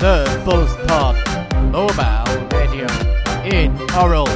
the Buzzpod Mobile Radio in Oral